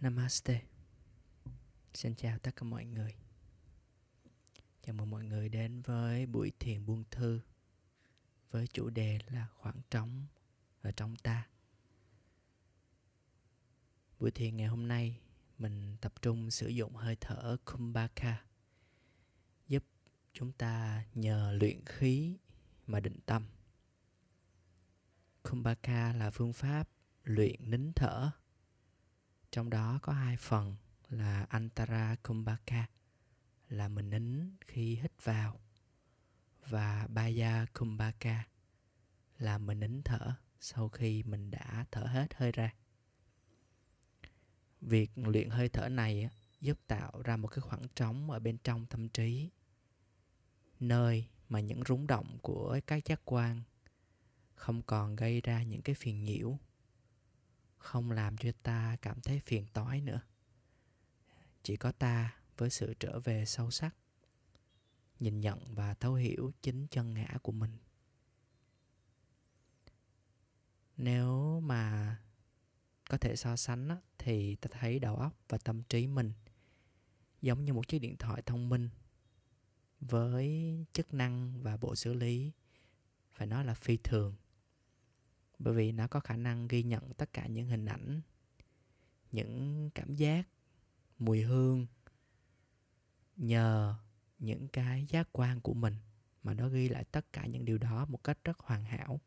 Namaste. Xin chào tất cả mọi người. Chào mừng mọi người đến với buổi thiền buông thư Với chủ đề là khoảng trống ở trong ta. Buổi thiền ngày hôm nay mình tập trung sử dụng hơi thở Kumbhaka, Giúp chúng ta nhờ luyện khí mà định tâm. Kumbhaka là phương pháp luyện nín thở trong đó có hai phần là Antara Kumbhaka là mình nín khi hít vào, và Baya Kumbhaka là mình nín thở sau khi mình đã thở hết hơi ra. Việc luyện hơi thở này giúp tạo ra một cái khoảng trống ở bên trong tâm trí, nơi mà những rúng động của các giác quan không còn gây ra những cái phiền nhiễu không làm cho ta cảm thấy phiền toái nữa. Chỉ có ta với sự trở về sâu sắc nhìn nhận và thấu hiểu chính chân ngã của mình. Nếu mà có thể so sánh á, thì ta thấy đầu óc và tâm trí mình giống như một chiếc điện thoại thông minh với chức năng và bộ xử lý phải nói là phi thường bởi vì nó có khả năng ghi nhận tất cả những hình ảnh, những cảm giác, mùi hương nhờ những cái giác quan của mình mà nó ghi lại tất cả những điều đó một cách rất hoàn hảo.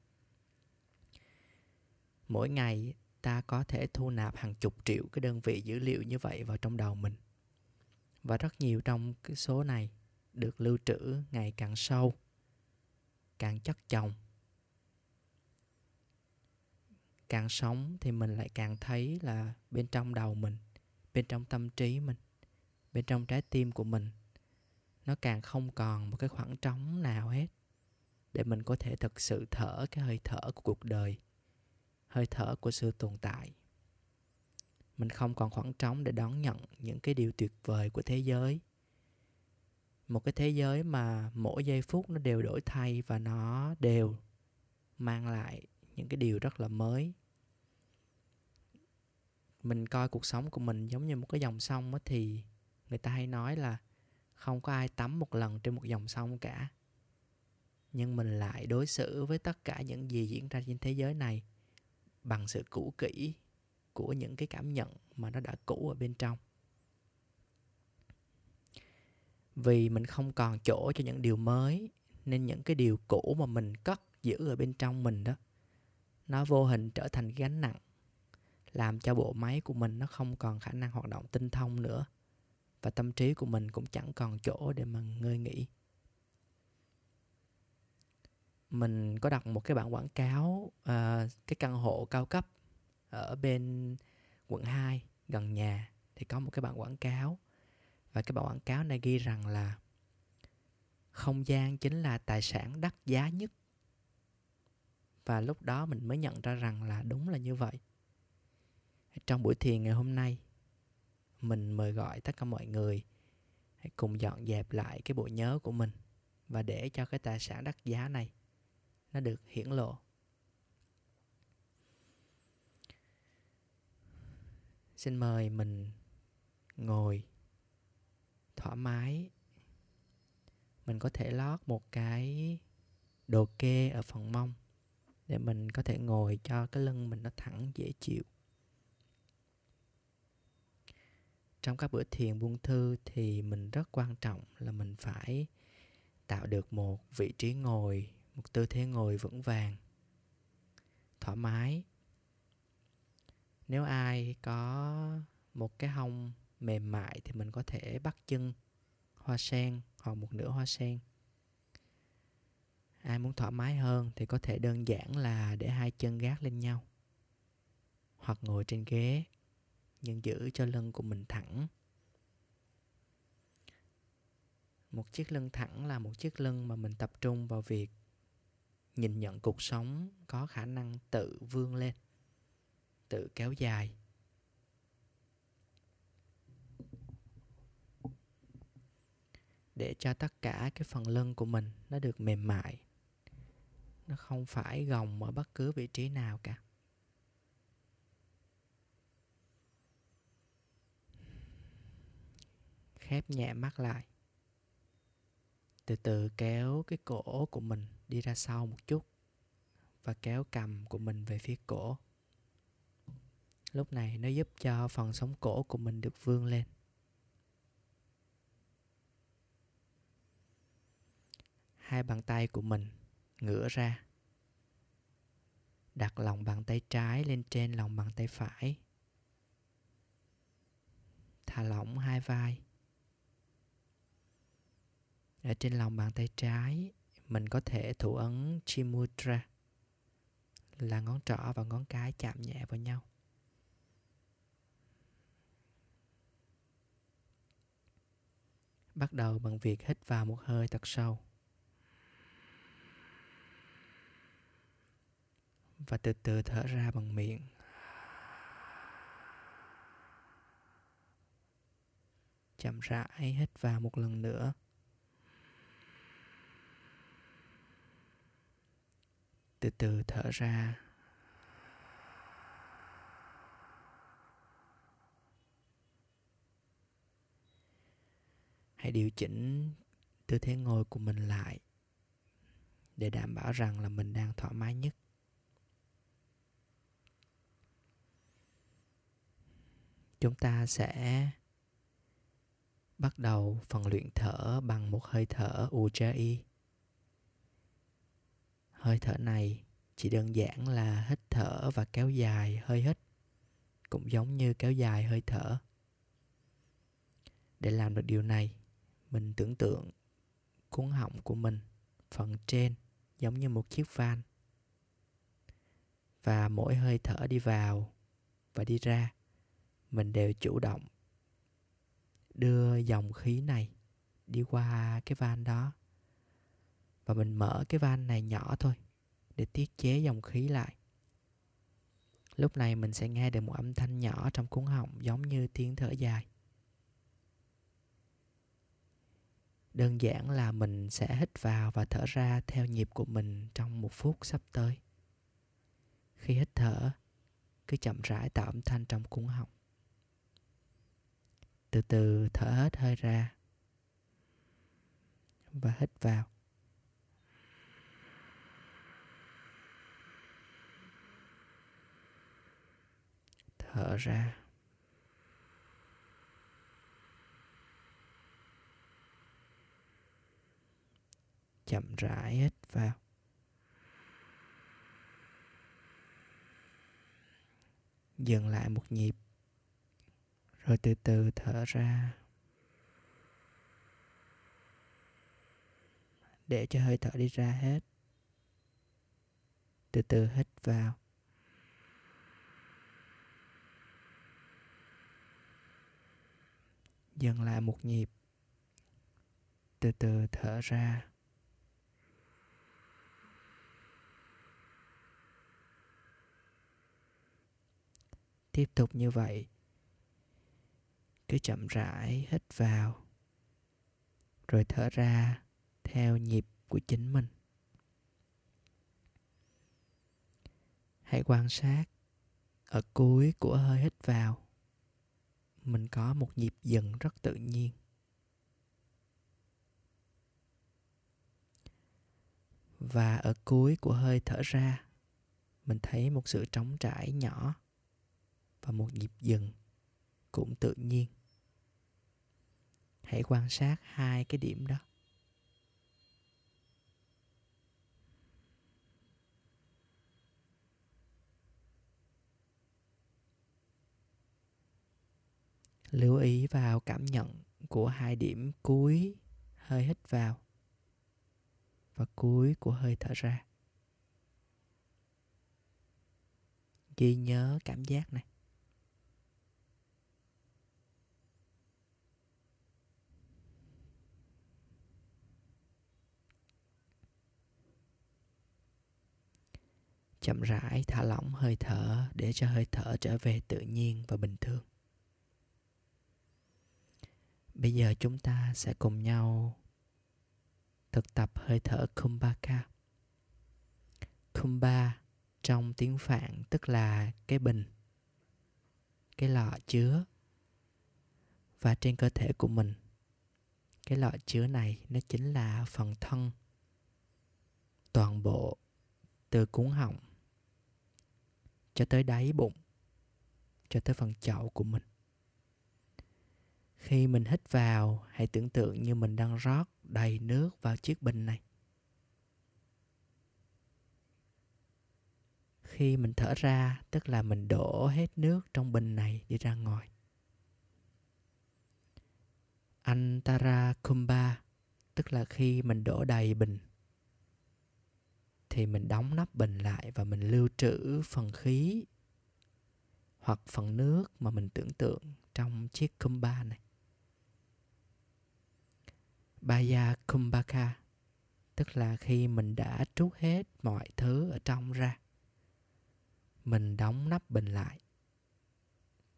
Mỗi ngày ta có thể thu nạp hàng chục triệu cái đơn vị dữ liệu như vậy vào trong đầu mình. Và rất nhiều trong cái số này được lưu trữ ngày càng sâu, càng chất chồng càng sống thì mình lại càng thấy là bên trong đầu mình, bên trong tâm trí mình, bên trong trái tim của mình, nó càng không còn một cái khoảng trống nào hết để mình có thể thực sự thở cái hơi thở của cuộc đời, hơi thở của sự tồn tại. Mình không còn khoảng trống để đón nhận những cái điều tuyệt vời của thế giới. Một cái thế giới mà mỗi giây phút nó đều đổi thay và nó đều mang lại những cái điều rất là mới mình coi cuộc sống của mình giống như một cái dòng sông á, thì người ta hay nói là không có ai tắm một lần trên một dòng sông cả. Nhưng mình lại đối xử với tất cả những gì diễn ra trên thế giới này bằng sự cũ kỹ của những cái cảm nhận mà nó đã cũ ở bên trong. Vì mình không còn chỗ cho những điều mới, nên những cái điều cũ mà mình cất giữ ở bên trong mình đó, nó vô hình trở thành gánh nặng làm cho bộ máy của mình nó không còn khả năng hoạt động tinh thông nữa. Và tâm trí của mình cũng chẳng còn chỗ để mà ngơi nghỉ. Mình có đặt một cái bản quảng cáo uh, cái căn hộ cao cấp ở bên quận 2 gần nhà thì có một cái bản quảng cáo. Và cái bản quảng cáo này ghi rằng là không gian chính là tài sản đắt giá nhất. Và lúc đó mình mới nhận ra rằng là đúng là như vậy trong buổi thiền ngày hôm nay, mình mời gọi tất cả mọi người hãy cùng dọn dẹp lại cái bộ nhớ của mình và để cho cái tài sản đắt giá này nó được hiển lộ. Xin mời mình ngồi thoải mái. Mình có thể lót một cái đồ kê ở phần mông để mình có thể ngồi cho cái lưng mình nó thẳng, dễ chịu. Trong các bữa thiền buông thư thì mình rất quan trọng là mình phải tạo được một vị trí ngồi, một tư thế ngồi vững vàng, thoải mái. Nếu ai có một cái hông mềm mại thì mình có thể bắt chân hoa sen hoặc một nửa hoa sen. Ai muốn thoải mái hơn thì có thể đơn giản là để hai chân gác lên nhau hoặc ngồi trên ghế nhưng giữ cho lưng của mình thẳng. Một chiếc lưng thẳng là một chiếc lưng mà mình tập trung vào việc nhìn nhận cuộc sống có khả năng tự vươn lên, tự kéo dài. Để cho tất cả cái phần lưng của mình nó được mềm mại, nó không phải gồng ở bất cứ vị trí nào cả. Khép nhẹ mắt lại. Từ từ kéo cái cổ của mình đi ra sau một chút và kéo cầm của mình về phía cổ. Lúc này nó giúp cho phần sống cổ của mình được vươn lên. Hai bàn tay của mình ngửa ra, đặt lòng bàn tay trái lên trên lòng bàn tay phải. Thả lỏng hai vai ở trên lòng bàn tay trái, mình có thể thủ ấn Chimudra, là ngón trỏ và ngón cái chạm nhẹ vào nhau. Bắt đầu bằng việc hít vào một hơi thật sâu. Và từ từ thở ra bằng miệng. Chậm rãi hít vào một lần nữa. Từ từ thở ra. Hãy điều chỉnh tư thế ngồi của mình lại để đảm bảo rằng là mình đang thoải mái nhất. Chúng ta sẽ bắt đầu phần luyện thở bằng một hơi thở ujjayi hơi thở này chỉ đơn giản là hít thở và kéo dài hơi hít, cũng giống như kéo dài hơi thở. Để làm được điều này, mình tưởng tượng cuốn họng của mình phần trên giống như một chiếc van. Và mỗi hơi thở đi vào và đi ra, mình đều chủ động đưa dòng khí này đi qua cái van đó và mình mở cái van này nhỏ thôi, để tiết chế dòng khí lại. Lúc này mình sẽ nghe được một âm thanh nhỏ trong cuốn họng giống như tiếng thở dài. Đơn giản là mình sẽ hít vào và thở ra theo nhịp của mình trong một phút sắp tới. Khi hít thở, cứ chậm rãi tạo âm thanh trong cuốn họng. Từ từ thở hết hơi ra và hít vào. Thở ra. Chậm rãi hít vào. Dừng lại một nhịp. Rồi từ từ thở ra. Để cho hơi thở đi ra hết. Từ từ hít vào. Dừng lại một nhịp. Từ từ thở ra. Tiếp tục như vậy. Cứ chậm rãi hít vào. Rồi thở ra theo nhịp của chính mình. Hãy quan sát ở cuối của hơi hít vào mình có một nhịp dần rất tự nhiên. Và ở cuối của hơi thở ra, mình thấy một sự trống trải nhỏ và một nhịp dừng cũng tự nhiên. Hãy quan sát hai cái điểm đó. Lưu ý vào cảm nhận của hai điểm cuối hơi hít vào và cuối của hơi thở ra. Ghi nhớ cảm giác này. Chậm rãi thả lỏng hơi thở để cho hơi thở trở về tự nhiên và bình thường bây giờ chúng ta sẽ cùng nhau thực tập hơi thở kumbhaka. Kumbha trong tiếng phạn tức là cái bình, cái lọ chứa. Và trên cơ thể của mình, cái lọ chứa này nó chính là phần thân, toàn bộ từ cuốn họng cho tới đáy bụng, cho tới phần chậu của mình khi mình hít vào, hãy tưởng tượng như mình đang rót đầy nước vào chiếc bình này. Khi mình thở ra, tức là mình đổ hết nước trong bình này đi ra ngoài. Antara kumbha tức là khi mình đổ đầy bình, thì mình đóng nắp bình lại và mình lưu trữ phần khí hoặc phần nước mà mình tưởng tượng trong chiếc kumbha này. Baya Kumbhaka, tức là khi mình đã trút hết mọi thứ ở trong ra, mình đóng nắp bình lại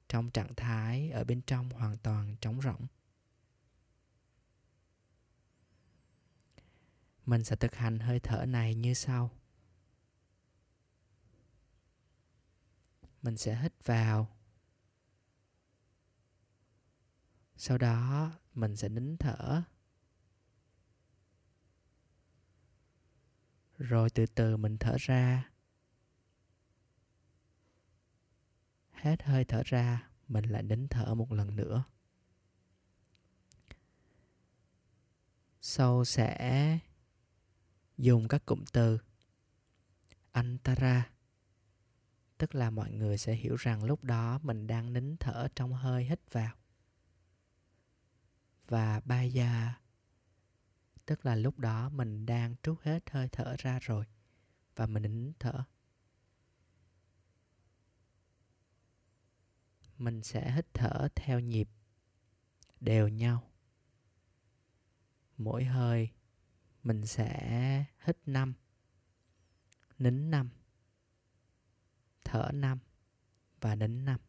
trong trạng thái ở bên trong hoàn toàn trống rỗng. Mình sẽ thực hành hơi thở này như sau. Mình sẽ hít vào. Sau đó, mình sẽ nín thở. Rồi từ từ mình thở ra. Hết hơi thở ra, mình lại nín thở một lần nữa. Sau sẽ dùng các cụm từ antara, tức là mọi người sẽ hiểu rằng lúc đó mình đang nín thở trong hơi hít vào. Và baya tức là lúc đó mình đang trút hết hơi thở ra rồi. Và mình nín thở. Mình sẽ hít thở theo nhịp đều nhau. Mỗi hơi mình sẽ hít năm, nín năm, thở năm và nín năm.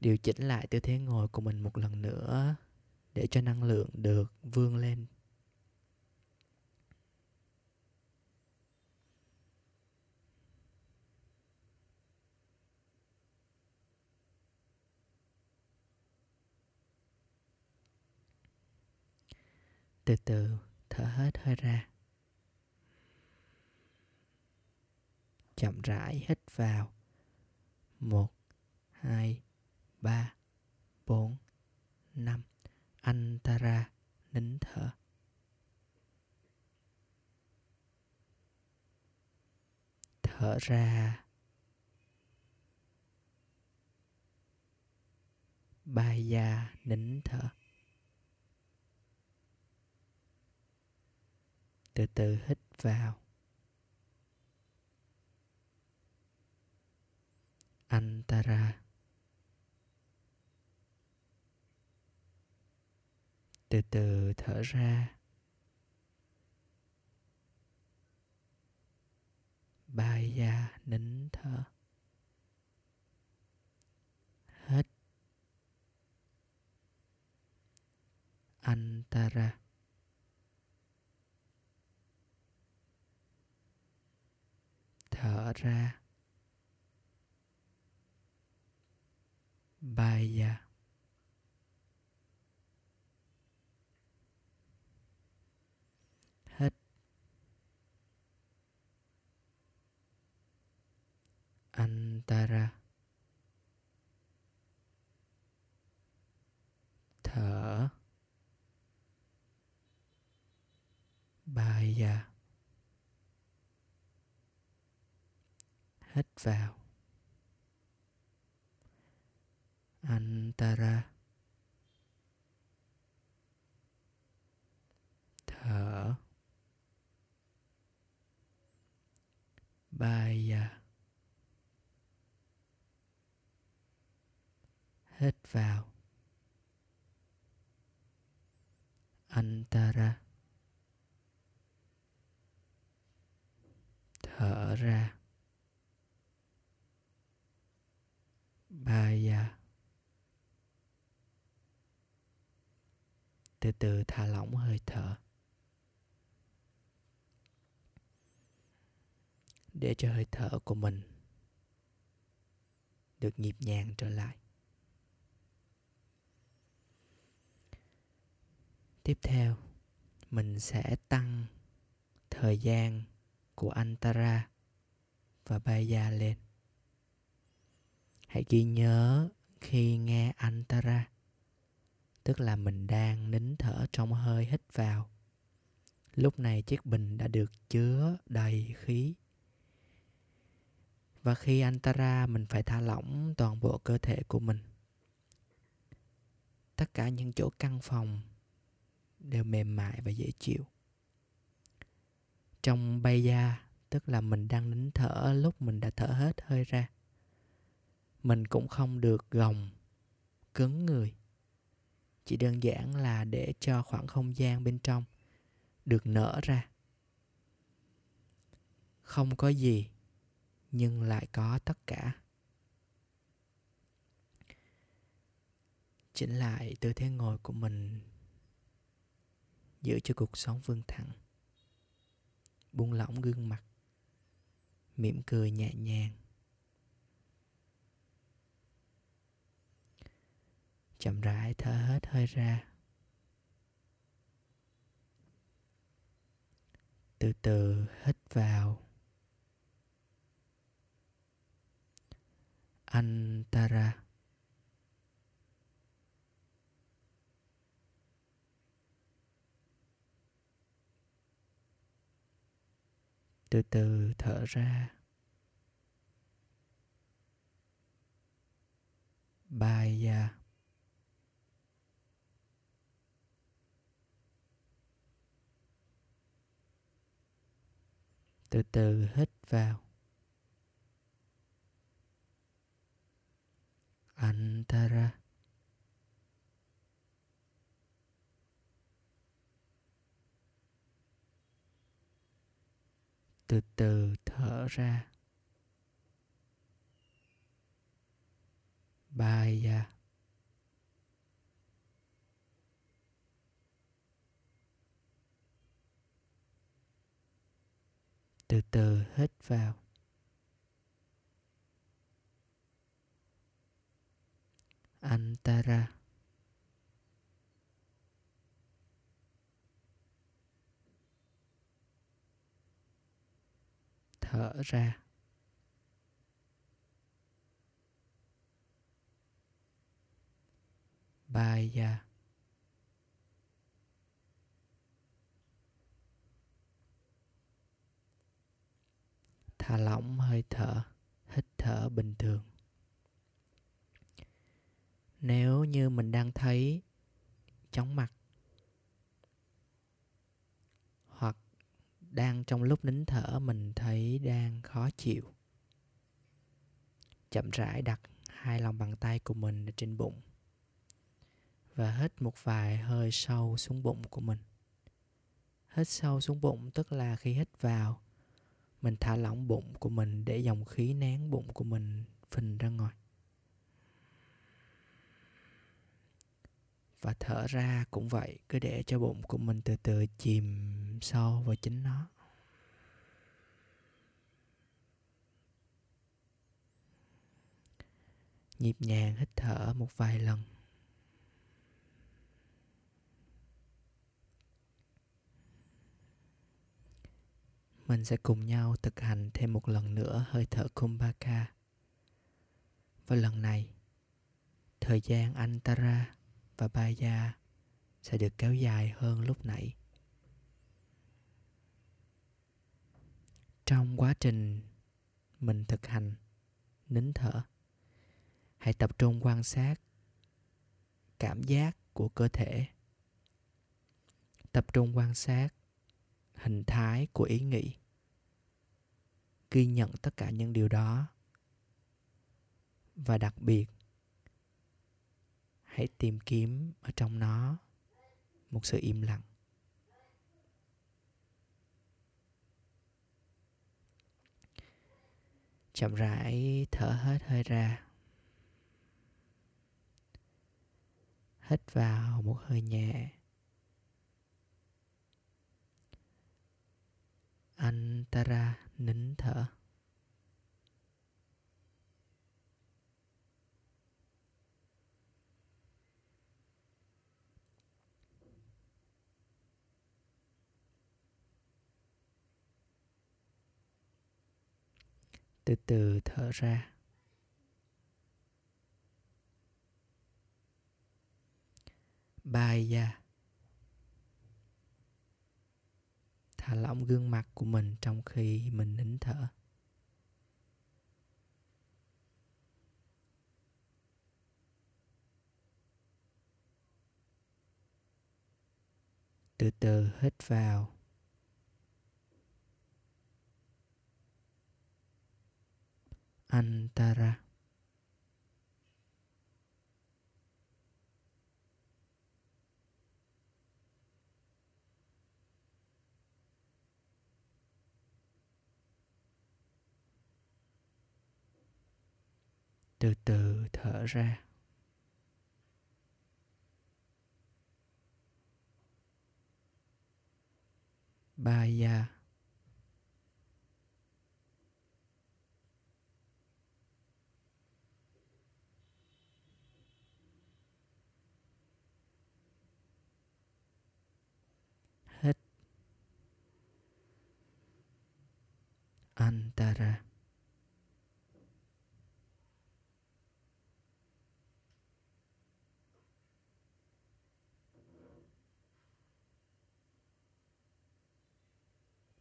Điều chỉnh lại tư thế ngồi của mình một lần nữa để cho năng lượng được vươn lên. Từ từ, thở hết hơi ra. Chậm rãi hít vào. Một, hai, ba, bốn, năm antara nín thở thở ra. Baya da nín thở từ từ hít vào. Antara từ từ thở ra. Bài da nín thở. Hết. Antara. Thở ra. Bài ta ra thở. Bài ra hít vào. Anh ta ra thở. Bài ra Hít vào. Antara Thở ra. Baya Từ từ thả lỏng hơi thở. Để cho hơi thở của mình Được nhịp nhàng trở lại. Tiếp theo, mình sẽ tăng thời gian của Antara và Baya lên. Hãy ghi nhớ khi nghe Antara, tức là mình đang nín thở trong hơi hít vào. Lúc này chiếc bình đã được chứa đầy khí. Và khi Antara mình phải thả lỏng toàn bộ cơ thể của mình. Tất cả những chỗ căng phòng đều mềm mại và dễ chịu. Trong bay da, tức là mình đang nín thở lúc mình đã thở hết hơi ra, mình cũng không được gồng, cứng người. Chỉ đơn giản là để cho khoảng không gian bên trong được nở ra. Không có gì, nhưng lại có tất cả. Chỉnh lại tư thế ngồi của mình giữ cho cuộc sống vươn thẳng buông lỏng gương mặt, mỉm cười nhẹ nhàng. Chậm rãi thở hết hơi ra. Từ từ hít vào. Antara từ từ thở ra. Baya từ từ hít vào. Antara từ từ thở ra. Baya từ từ hít vào. Antara thở ra. Baya thả lỏng hơi thở, hít thở bình thường. Nếu như mình đang thấy chóng mặt đang trong lúc nín thở, mình thấy đang khó chịu. Chậm rãi đặt hai lòng bàn tay của mình trên bụng và hít một vài hơi sâu xuống bụng của mình. Hít sâu xuống bụng tức là khi hít vào, mình thả lỏng bụng của mình để dòng khí nén bụng của mình phình ra ngoài. Và thở ra cũng vậy, cứ để cho bụng của mình từ từ chìm sâu vào chính nó. Nhịp nhàng hít thở một vài lần. Mình sẽ cùng nhau thực hành thêm một lần nữa hơi thở kumbhaka. Và lần này, thời gian antara và baya sẽ được kéo dài hơn lúc nãy. Trong quá trình mình thực hành, nín thở, hãy tập trung quan sát cảm giác của cơ thể. Tập trung quan sát hình thái của ý nghĩ. Ghi nhận tất cả những điều đó và đặc biệt hãy tìm kiếm ở trong nó một sự im lặng. Chậm rãi thở hết hơi ra. Hít vào một hơi nhẹ. Antara nín thở. Từ từ thở ra. Bài ra thả lỏng gương mặt của mình trong khi mình nín thở. Từ từ hít vào. Antara. Từ từ thở ra. Baya hít antara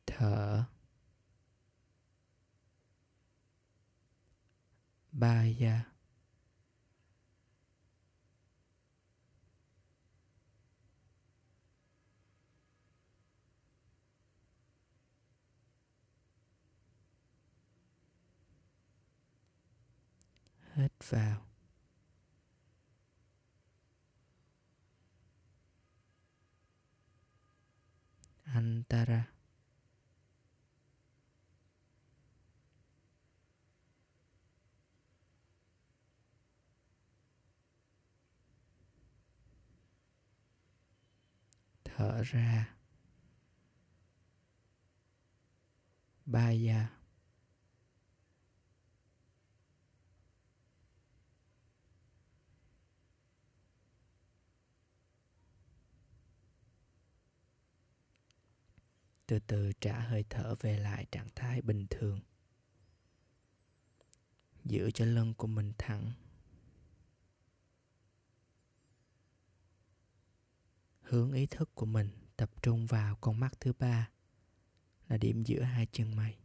thở baya hít vào antara. Thở ra. Baya từ từ trả hơi thở về lại trạng thái bình thường. Giữ cho lưng của mình thẳng. Hướng ý thức của mình tập trung vào con mắt thứ ba, là điểm giữa hai chân mày.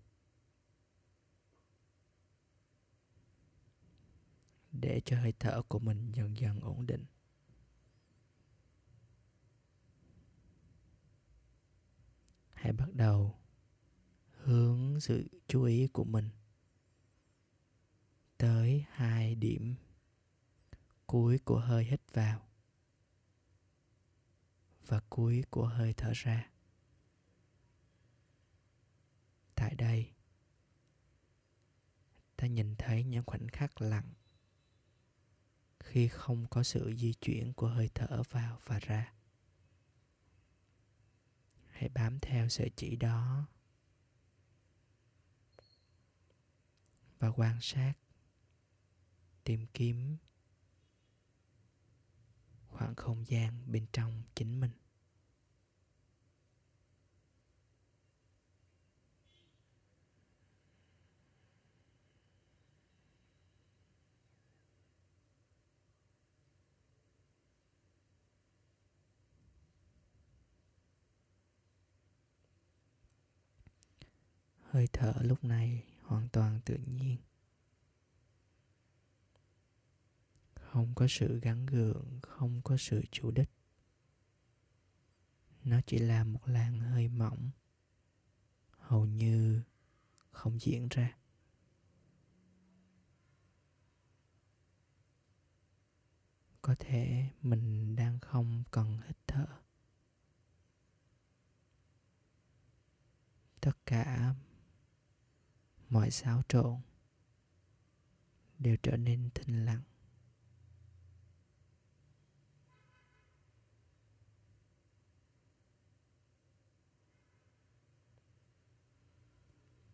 Để cho hơi thở của mình dần dần ổn định. Hãy bắt đầu hướng sự chú ý của mình tới hai điểm cuối của hơi hít vào và cuối của hơi thở ra. Tại đây, ta nhìn thấy những khoảnh khắc lặng khi không có sự di chuyển của hơi thở vào và ra hãy bám theo sợi chỉ đó. Và quan sát, tìm kiếm khoảng không gian bên trong chính mình. Hơi thở lúc này hoàn toàn tự nhiên. Không có sự gắn gượng, không có sự chủ đích. Nó chỉ là một làn hơi mỏng, hầu như không diễn ra. Có thể mình đang không cần hít thở. Tất cả mọi xáo trộn đều trở nên thinh lặng.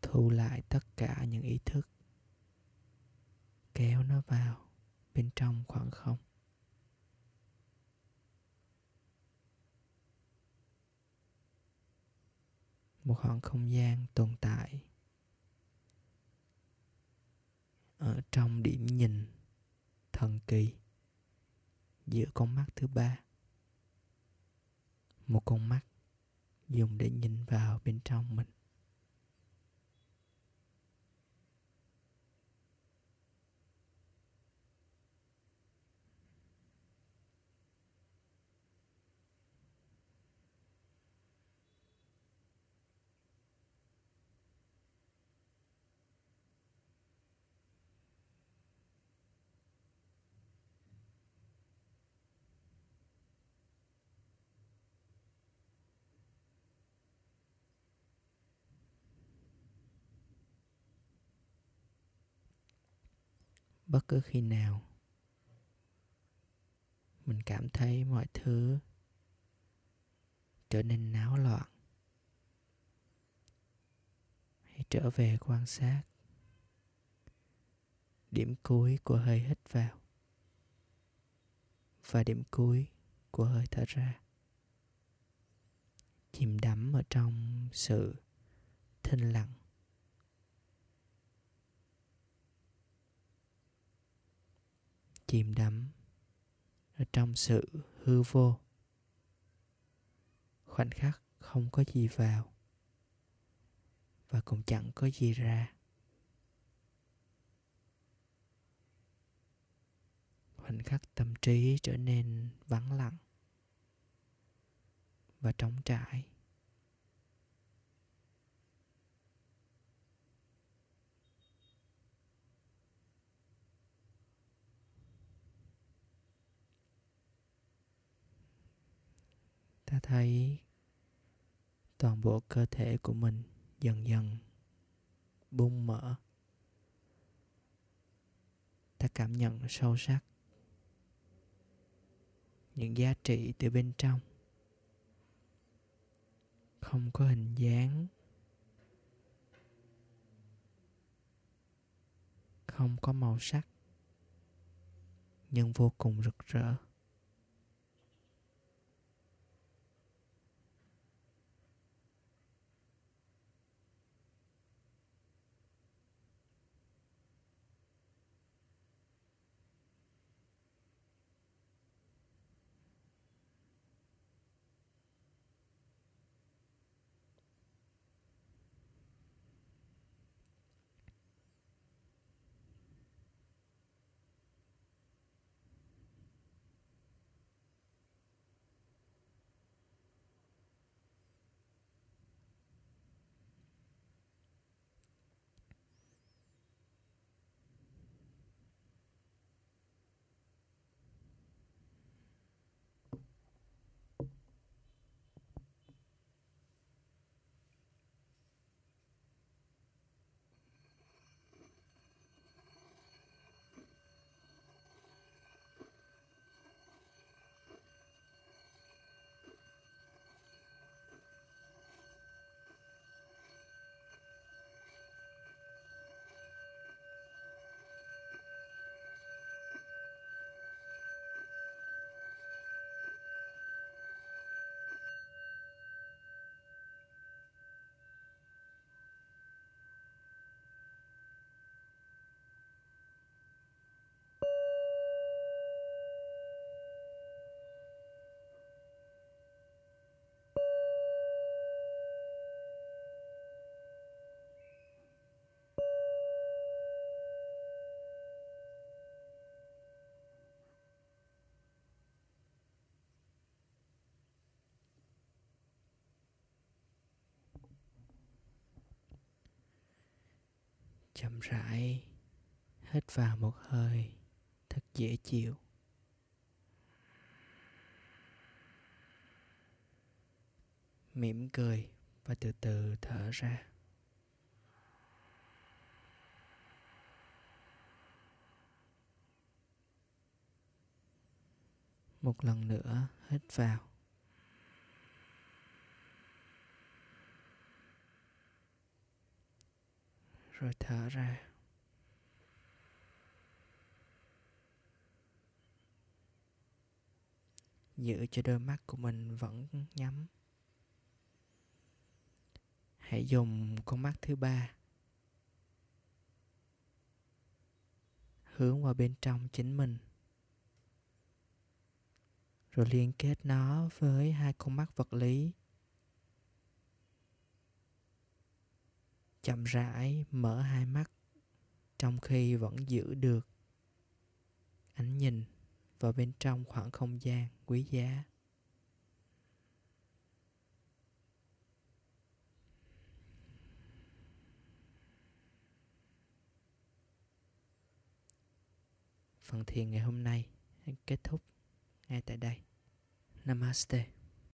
Thu lại tất cả những ý thức, kéo nó vào bên trong khoảng không. Một khoảng không gian tồn tại ở trong điểm nhìn thần kỳ giữa con mắt thứ ba. Một con mắt dùng để nhìn vào bên trong mình. Bất cứ khi nào. Mình cảm thấy mọi thứ trở nên náo loạn. Hãy trở về quan sát điểm cuối của hơi hít vào và điểm cuối của hơi thở ra. Chìm đắm ở trong sự thinh lặng. Chìm đắm ở trong sự hư vô. Khoảnh khắc không có gì vào và cũng chẳng có gì ra. Khoảnh khắc tâm trí trở nên vắng lặng và trống trải ta thấy toàn bộ cơ thể của mình dần dần bung mở. Ta cảm nhận sâu sắc những giá trị từ bên trong. Không có hình dáng, không có màu sắc, nhưng vô cùng rực rỡ. Chậm rãi, hít vào một hơi, thật dễ chịu. Mỉm cười và từ từ thở ra. Một lần nữa hít vào. Rồi thở ra. Giữ cho đôi mắt của mình vẫn nhắm. Hãy dùng con mắt thứ ba. Hướng vào bên trong chính mình. Rồi liên kết nó với hai con mắt vật lý. Chậm rãi mở hai mắt, trong khi vẫn giữ được ánh nhìn vào bên trong khoảng không gian quý giá. Phần thiền ngày hôm nay kết thúc ngay tại đây. Namaste.